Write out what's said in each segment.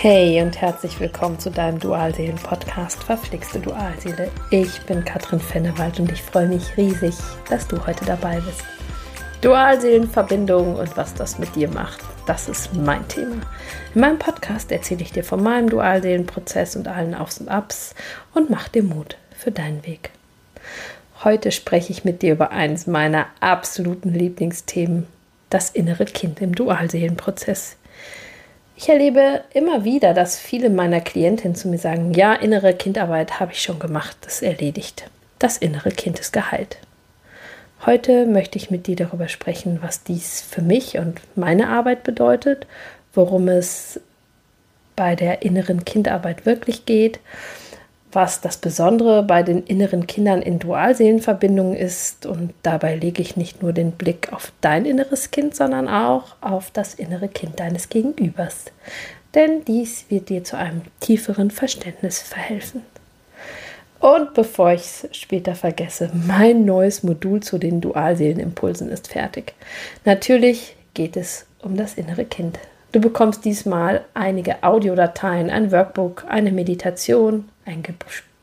Hey und herzlich willkommen zu deinem Dualseelen-Podcast Verflixte Dualseele. Ich bin Katrin Fennewald und ich freue mich riesig, dass du heute dabei bist. Dualseelenverbindung und was das mit dir macht, das ist mein Thema. In meinem Podcast erzähle ich dir von meinem Dualseelenprozess und allen Aufs und Abs und mach dir Mut für deinen Weg. Heute spreche ich mit dir über eines meiner absoluten Lieblingsthemen, das innere Kind im Dualseelenprozess. Ich erlebe immer wieder, dass viele meiner Klientinnen zu mir sagen, ja, innere Kindarbeit habe ich schon gemacht, das erledigt. Das innere Kind ist geheilt. Heute möchte ich mit dir darüber sprechen, was dies für mich und meine Arbeit bedeutet, worum es bei der inneren Kindarbeit wirklich geht was das Besondere bei den inneren Kindern in Dualseelenverbindungen ist. Und dabei lege ich nicht nur den Blick auf dein inneres Kind, sondern auch auf das innere Kind deines Gegenübers. Denn dies wird dir zu einem tieferen Verständnis verhelfen. Und bevor ich es später vergesse, mein neues Modul zu den Dualseelenimpulsen ist fertig. Natürlich geht es um das innere Kind. Du bekommst diesmal einige Audiodateien, ein Workbook, eine Meditation, ein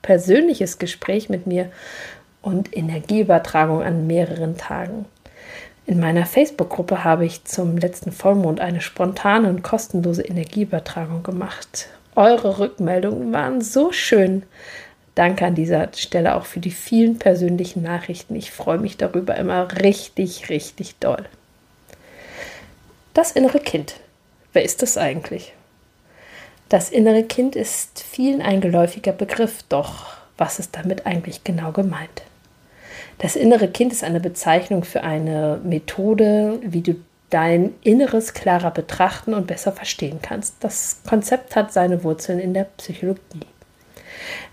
persönliches Gespräch mit mir und Energieübertragung an mehreren Tagen. In meiner Facebook-Gruppe habe ich zum letzten Vollmond eine spontane und kostenlose Energieübertragung gemacht. Eure Rückmeldungen waren so schön. Danke an dieser Stelle auch für die vielen persönlichen Nachrichten. Ich freue mich darüber immer richtig, richtig doll. Das innere Kind. Wer ist das eigentlich? Das innere Kind ist vielen ein geläufiger Begriff, doch was ist damit eigentlich genau gemeint? Das innere Kind ist eine Bezeichnung für eine Methode, wie du dein Inneres klarer betrachten und besser verstehen kannst. Das Konzept hat seine Wurzeln in der Psychologie.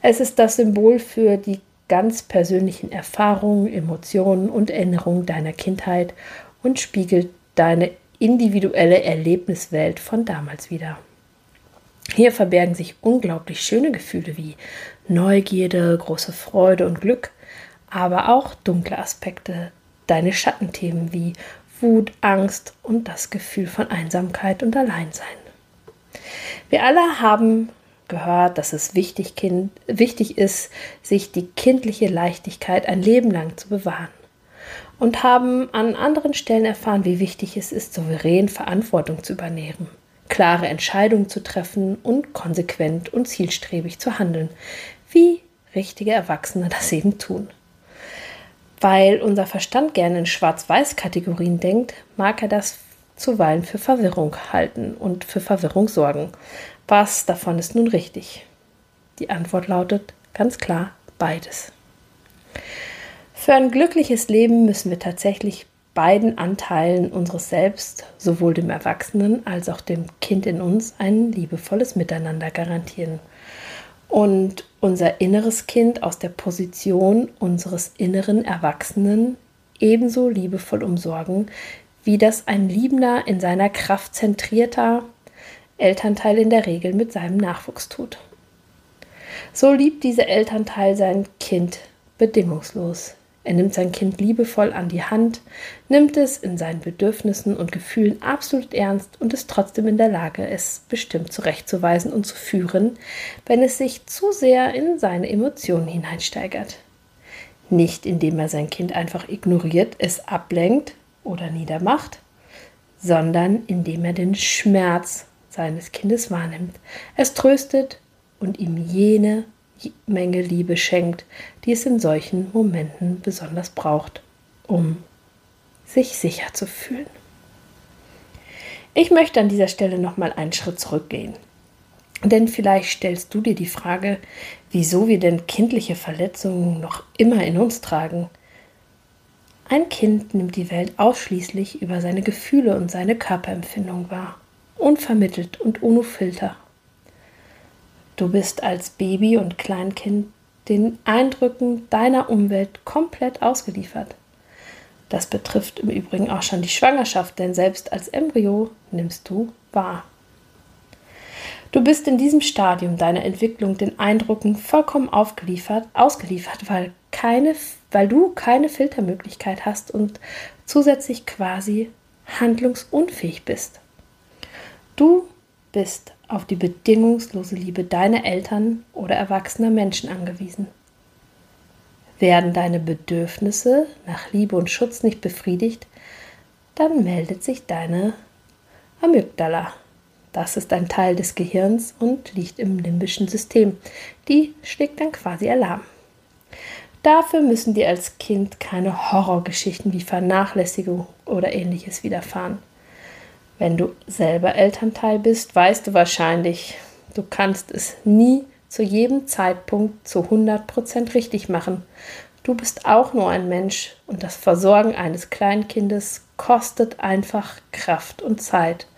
Es ist das Symbol für die ganz persönlichen Erfahrungen, Emotionen und Erinnerungen deiner Kindheit und spiegelt deine individuelle Erlebniswelt von damals wieder. Hier verbergen sich unglaublich schöne Gefühle wie Neugierde, große Freude und Glück, aber auch dunkle Aspekte, deine Schattenthemen wie Wut, Angst und das Gefühl von Einsamkeit und Alleinsein. Wir alle haben gehört, dass es wichtig, kind, wichtig ist, sich die kindliche Leichtigkeit ein Leben lang zu bewahren und haben an anderen Stellen erfahren, wie wichtig es ist, souverän Verantwortung zu übernehmen, klare Entscheidungen zu treffen und konsequent und zielstrebig zu handeln, wie richtige Erwachsene das eben tun. Weil unser Verstand gerne in Schwarz-Weiß-Kategorien denkt, mag er das zuweilen für Verwirrung halten und für Verwirrung sorgen. Was davon ist nun richtig? Die Antwort lautet ganz klar beides. Für ein glückliches Leben müssen wir tatsächlich beiden Anteilen unseres Selbst, sowohl dem Erwachsenen als auch dem Kind in uns, ein liebevolles Miteinander garantieren. Und unser inneres Kind aus der Position unseres inneren Erwachsenen ebenso liebevoll umsorgen, wie das ein liebender, in seiner Kraft zentrierter Elternteil in der Regel mit seinem Nachwuchs tut. So liebt dieser Elternteil sein Kind bedingungslos, er nimmt sein Kind liebevoll an die Hand, nimmt es in seinen Bedürfnissen und Gefühlen absolut ernst und ist trotzdem in der Lage, es bestimmt zurechtzuweisen und zu führen, wenn es sich zu sehr in seine Emotionen hineinsteigert. Nicht indem er sein Kind einfach ignoriert, es ablenkt oder niedermacht, sondern indem er den Schmerz seines Kindes wahrnimmt, es tröstet und ihm jene Menge Liebe schenkt, die es in solchen Momenten besonders braucht, um sich sicher zu fühlen. Ich möchte an dieser Stelle noch mal einen Schritt zurückgehen. Denn vielleicht stellst du dir die Frage, wieso wir denn kindliche Verletzungen noch immer in uns tragen. Ein Kind nimmt die Welt ausschließlich über seine Gefühle und seine Körperempfindung wahr, unvermittelt und ohne Filter. Du bist als Baby und Kleinkind den Eindrücken deiner Umwelt komplett ausgeliefert. Das betrifft im Übrigen auch schon die Schwangerschaft, denn selbst als Embryo nimmst du wahr. Du bist in diesem Stadium deiner Entwicklung den Eindrücken vollkommen aufgeliefert, ausgeliefert, weil, keine, weil du keine Filtermöglichkeit hast und zusätzlich quasi handlungsunfähig bist. Du bist auf die bedingungslose Liebe deiner Eltern oder erwachsener Menschen angewiesen. Werden deine Bedürfnisse nach Liebe und Schutz nicht befriedigt, dann meldet sich deine Amygdala. Das ist ein Teil des Gehirns und liegt im limbischen System. Die schlägt dann quasi Alarm. Dafür müssen dir als Kind keine Horrorgeschichten wie Vernachlässigung oder ähnliches widerfahren. Wenn du selber Elternteil bist, weißt du wahrscheinlich, du kannst es nie zu jedem Zeitpunkt zu 100% richtig machen. Du bist auch nur ein Mensch und das Versorgen eines Kleinkindes kostet einfach Kraft und Zeit.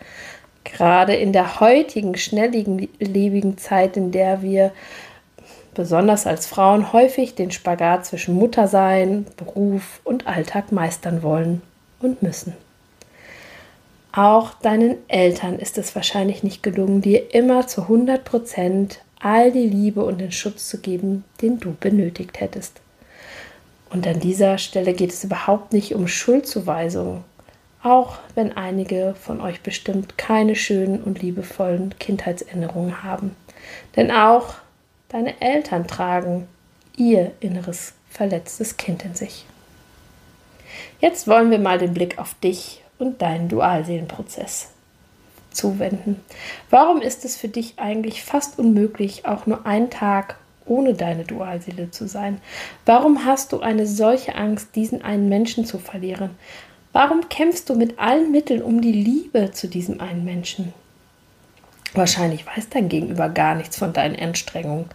Gerade in der heutigen, schnelllebigen Zeit, in der wir besonders als Frauen häufig den Spagat zwischen Muttersein, Beruf und Alltag meistern wollen und müssen. Auch deinen Eltern ist es wahrscheinlich nicht gelungen, dir immer zu 100 Prozent all die Liebe und den Schutz zu geben, den du benötigt hättest. Und an dieser Stelle geht es überhaupt nicht um Schuldzuweisungen, auch wenn einige von euch bestimmt keine schönen und liebevollen Kindheitserinnerungen haben. Denn auch deine Eltern tragen ihr inneres verletztes Kind in sich. Jetzt wollen wir mal den Blick auf dich und deinen Dualseelenprozess zuwenden. Warum ist es für dich eigentlich fast unmöglich, auch nur einen Tag ohne deine Dualseele zu sein? Warum hast du eine solche Angst, diesen einen Menschen zu verlieren? Warum kämpfst du mit allen Mitteln um die Liebe zu diesem einen Menschen? Wahrscheinlich weiß dein Gegenüber gar nichts von deinen Anstrengungen.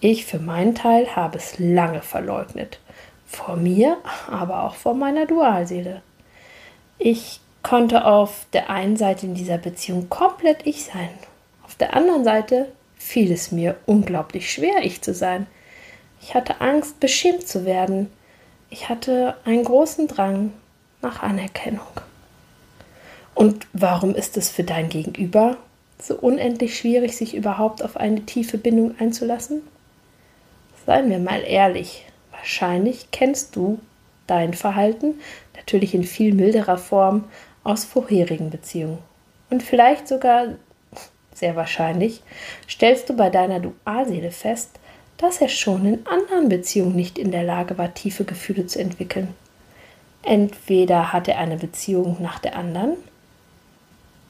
Ich für meinen Teil habe es lange verleugnet. Vor mir, aber auch vor meiner Dualseele. Ich konnte auf der einen Seite in dieser Beziehung komplett ich sein. Auf der anderen Seite fiel es mir unglaublich schwer, ich zu sein. Ich hatte Angst, beschämt zu werden. Ich hatte einen großen Drang nach Anerkennung. Und warum ist es für dein Gegenüber so unendlich schwierig, sich überhaupt auf eine tiefe Bindung einzulassen? Seien wir mal ehrlich, wahrscheinlich kennst du dein Verhalten, natürlich in viel milderer Form, aus vorherigen Beziehungen. Und vielleicht sogar, sehr wahrscheinlich, stellst du bei deiner Dualseele fest, dass er schon in anderen Beziehungen nicht in der Lage war, tiefe Gefühle zu entwickeln. Entweder hat er eine Beziehung nach der anderen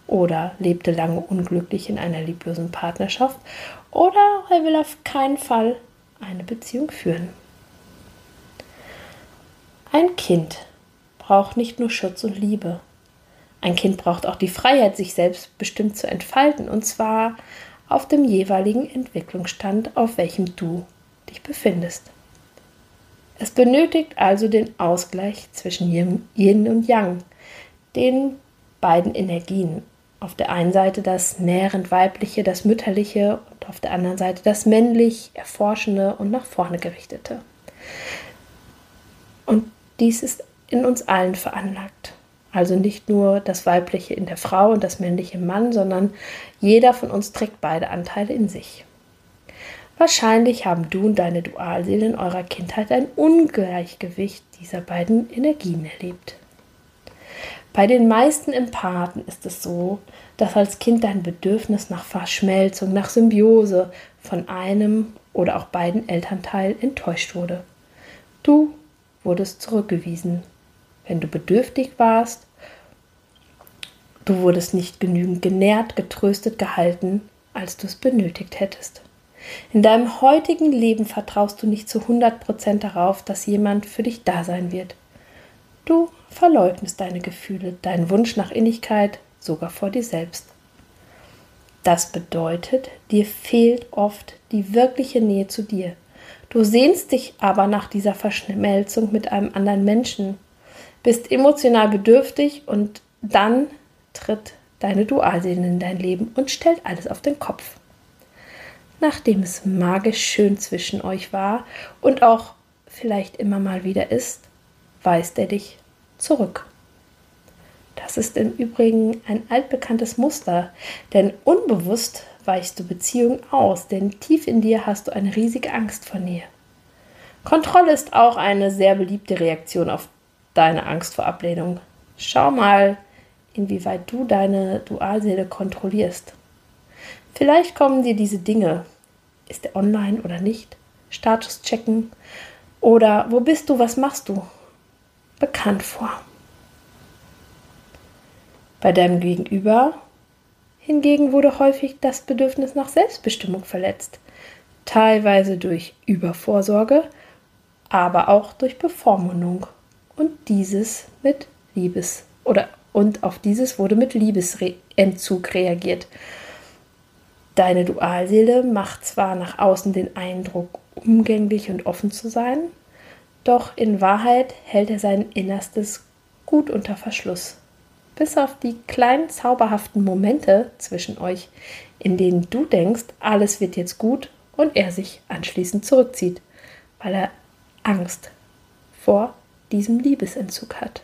oder lebte lange unglücklich in einer lieblosen Partnerschaft oder er will auf keinen Fall eine Beziehung führen. Ein Kind braucht nicht nur Schutz und Liebe. Ein Kind braucht auch die Freiheit, sich selbstbestimmt zu entfalten, und zwar auf dem jeweiligen Entwicklungsstand, auf welchem du dich befindest. Es benötigt also den Ausgleich zwischen Yin und Yang, den beiden Energien. Auf der einen Seite das nährend weibliche, das mütterliche und auf der anderen Seite das männlich, erforschende und nach vorne gerichtete. Und dies ist in uns allen veranlagt. Also nicht nur das Weibliche in der Frau und das Männliche im Mann, sondern jeder von uns trägt beide Anteile in sich. Wahrscheinlich haben du und deine Dualseele in eurer Kindheit ein Ungleichgewicht dieser beiden Energien erlebt. Bei den meisten Empathen ist es so, dass als Kind dein Bedürfnis nach Verschmelzung, nach Symbiose von einem oder auch beiden Elternteilen enttäuscht wurde. Du wurdest zurückgewiesen. Wenn du bedürftig warst, du wurdest nicht genügend genährt, getröstet, gehalten, als du es benötigt hättest. In deinem heutigen Leben vertraust du nicht zu 100% darauf, dass jemand für dich da sein wird. Du verleugnest deine Gefühle, deinen Wunsch nach Innigkeit sogar vor dir selbst. Das bedeutet, dir fehlt oft die wirkliche Nähe zu dir. Du sehnst dich aber nach dieser Verschmelzung mit einem anderen Menschen, bist emotional bedürftig und dann tritt deine Dualseele in dein Leben und stellt alles auf den Kopf. Nachdem es magisch schön zwischen euch war und auch vielleicht immer mal wieder ist, weist er dich zurück. Das ist im Übrigen ein altbekanntes Muster, denn unbewusst weichst du Beziehungen aus, denn tief in dir hast du eine riesige Angst vor Nähe. Kontrolle ist auch eine sehr beliebte Reaktion auf deine Angst vor Ablehnung. Schau mal, inwieweit du deine Dualseele kontrollierst. Vielleicht kommen dir diese Dinge, ist er online oder nicht, Status checken oder wo bist du, was machst du, bekannt vor. Bei deinem Gegenüber hingegen wurde häufig das Bedürfnis nach Selbstbestimmung verletzt, teilweise durch Übervorsorge, aber auch durch Bevormundung und dieses mit Liebes oder und auf dieses wurde mit Liebesentzug reagiert. Deine Dualseele macht zwar nach außen den Eindruck, umgänglich und offen zu sein, doch in Wahrheit hält er sein Innerstes gut unter Verschluss. Bis auf die kleinen zauberhaften Momente zwischen euch, in denen du denkst, alles wird jetzt gut und er sich anschließend zurückzieht, weil er Angst vor diesem Liebesentzug hat.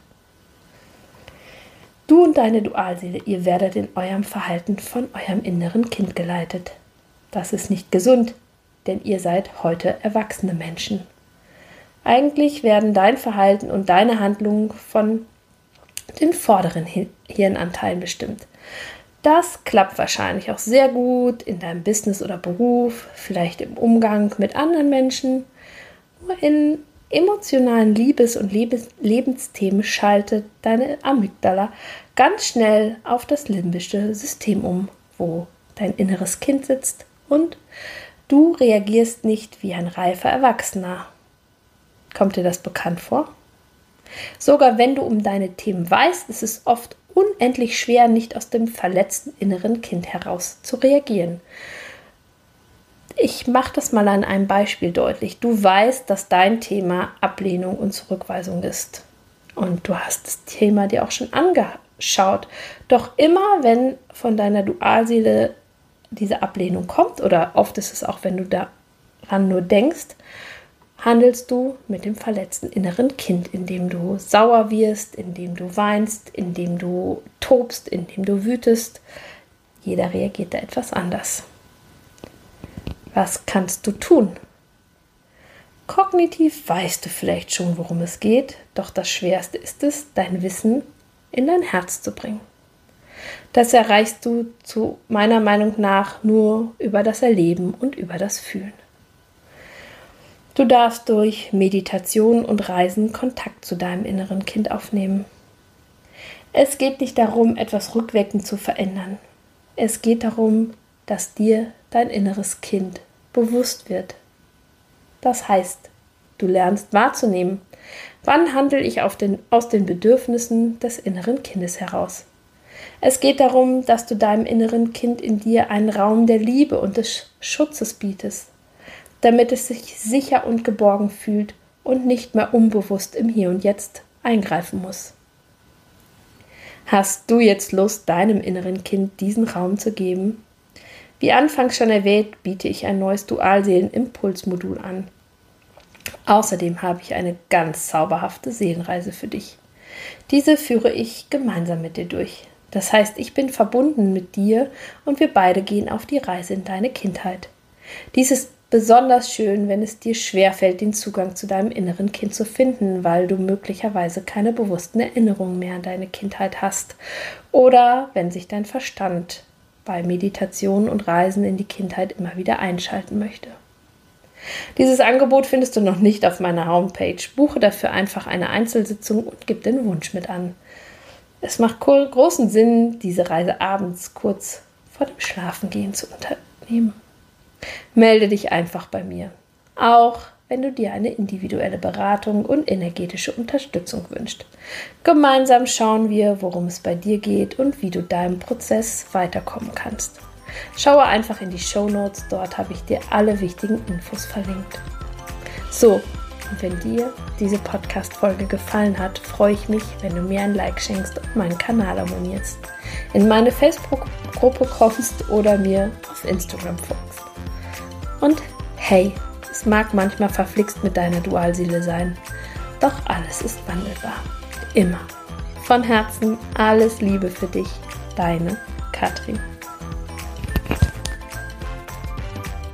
Du und deine Dualseele, ihr werdet in eurem Verhalten von eurem inneren Kind geleitet. Das ist nicht gesund, denn ihr seid heute erwachsene Menschen. Eigentlich werden dein Verhalten und deine Handlungen von den vorderen Hirnanteilen bestimmt. Das klappt wahrscheinlich auch sehr gut in deinem Business oder Beruf, vielleicht im Umgang mit anderen Menschen. Nur in emotionalen Liebes- und Lebens Lebensthemen schaltet deine Amygdala ganz schnell auf das limbische System um, wo dein inneres Kind sitzt und du reagierst nicht wie ein reifer Erwachsener. Kommt dir das bekannt vor? Sogar wenn du um deine Themen weißt, ist es oft unendlich schwer, nicht aus dem verletzten inneren Kind heraus zu reagieren. Ich mache das mal an einem Beispiel deutlich. Du weißt, dass dein Thema Ablehnung und Zurückweisung ist. Und du hast das Thema dir auch schon angeschaut. Doch immer, wenn von deiner Dualseele diese Ablehnung kommt, oder oft ist es auch, wenn du daran nur denkst, handelst du mit dem verletzten inneren Kind, indem du sauer wirst, indem du weinst, indem du tobst, indem du wütest. Jeder reagiert da etwas anders. Was kannst du tun? Kognitiv weißt du vielleicht schon, worum es geht, doch das Schwerste ist es, dein Wissen in dein Herz zu bringen. Das erreichst du zu meiner Meinung nach nur über das Erleben und über das Fühlen. Du darfst durch Meditation und Reisen Kontakt zu deinem inneren Kind aufnehmen. Es geht nicht darum, etwas rückwirkend zu verändern. Es geht darum, dass dir dein inneres Kind bewusst wird. Das heißt, du lernst wahrzunehmen, wann handle ich den, aus den Bedürfnissen des inneren Kindes heraus. Es geht darum, dass du deinem inneren Kind in dir einen Raum der Liebe und des Schutzes bietest damit es sich sicher und geborgen fühlt und nicht mehr unbewusst im Hier und Jetzt eingreifen muss. Hast du jetzt Lust, deinem inneren Kind diesen Raum zu geben? Wie anfangs schon erwähnt, biete ich ein neues Dualseelen-Impulsmodul an. Außerdem habe ich eine ganz zauberhafte Seelenreise für dich. Diese führe ich gemeinsam mit dir durch. Das heißt, ich bin verbunden mit dir und wir beide gehen auf die Reise in deine Kindheit. Dies ist besonders schön, wenn es dir schwerfällt, den Zugang zu deinem inneren Kind zu finden, weil du möglicherweise keine bewussten Erinnerungen mehr an deine Kindheit hast oder wenn sich dein Verstand bei Meditation und Reisen in die Kindheit immer wieder einschalten möchte. Dieses Angebot findest du noch nicht auf meiner Homepage. Buche dafür einfach eine Einzelsitzung und gib den Wunsch mit an. Es macht großen Sinn, diese Reise abends kurz vor dem Schlafengehen zu unternehmen melde dich einfach bei mir. Auch wenn du dir eine individuelle Beratung und energetische Unterstützung wünschst. Gemeinsam schauen wir, worum es bei dir geht und wie du deinem Prozess weiterkommen kannst. Schaue einfach in die Show Notes, dort habe ich dir alle wichtigen Infos verlinkt. So, und wenn dir diese Podcast-Folge gefallen hat, freue ich mich, wenn du mir ein Like schenkst und meinen Kanal abonnierst, in meine Facebook-Gruppe kommst oder mir auf Instagram folgst. Und hey, es mag manchmal verflixt mit deiner Dualseele sein, doch alles ist wandelbar. Immer. Von Herzen alles Liebe für dich, deine Katrin.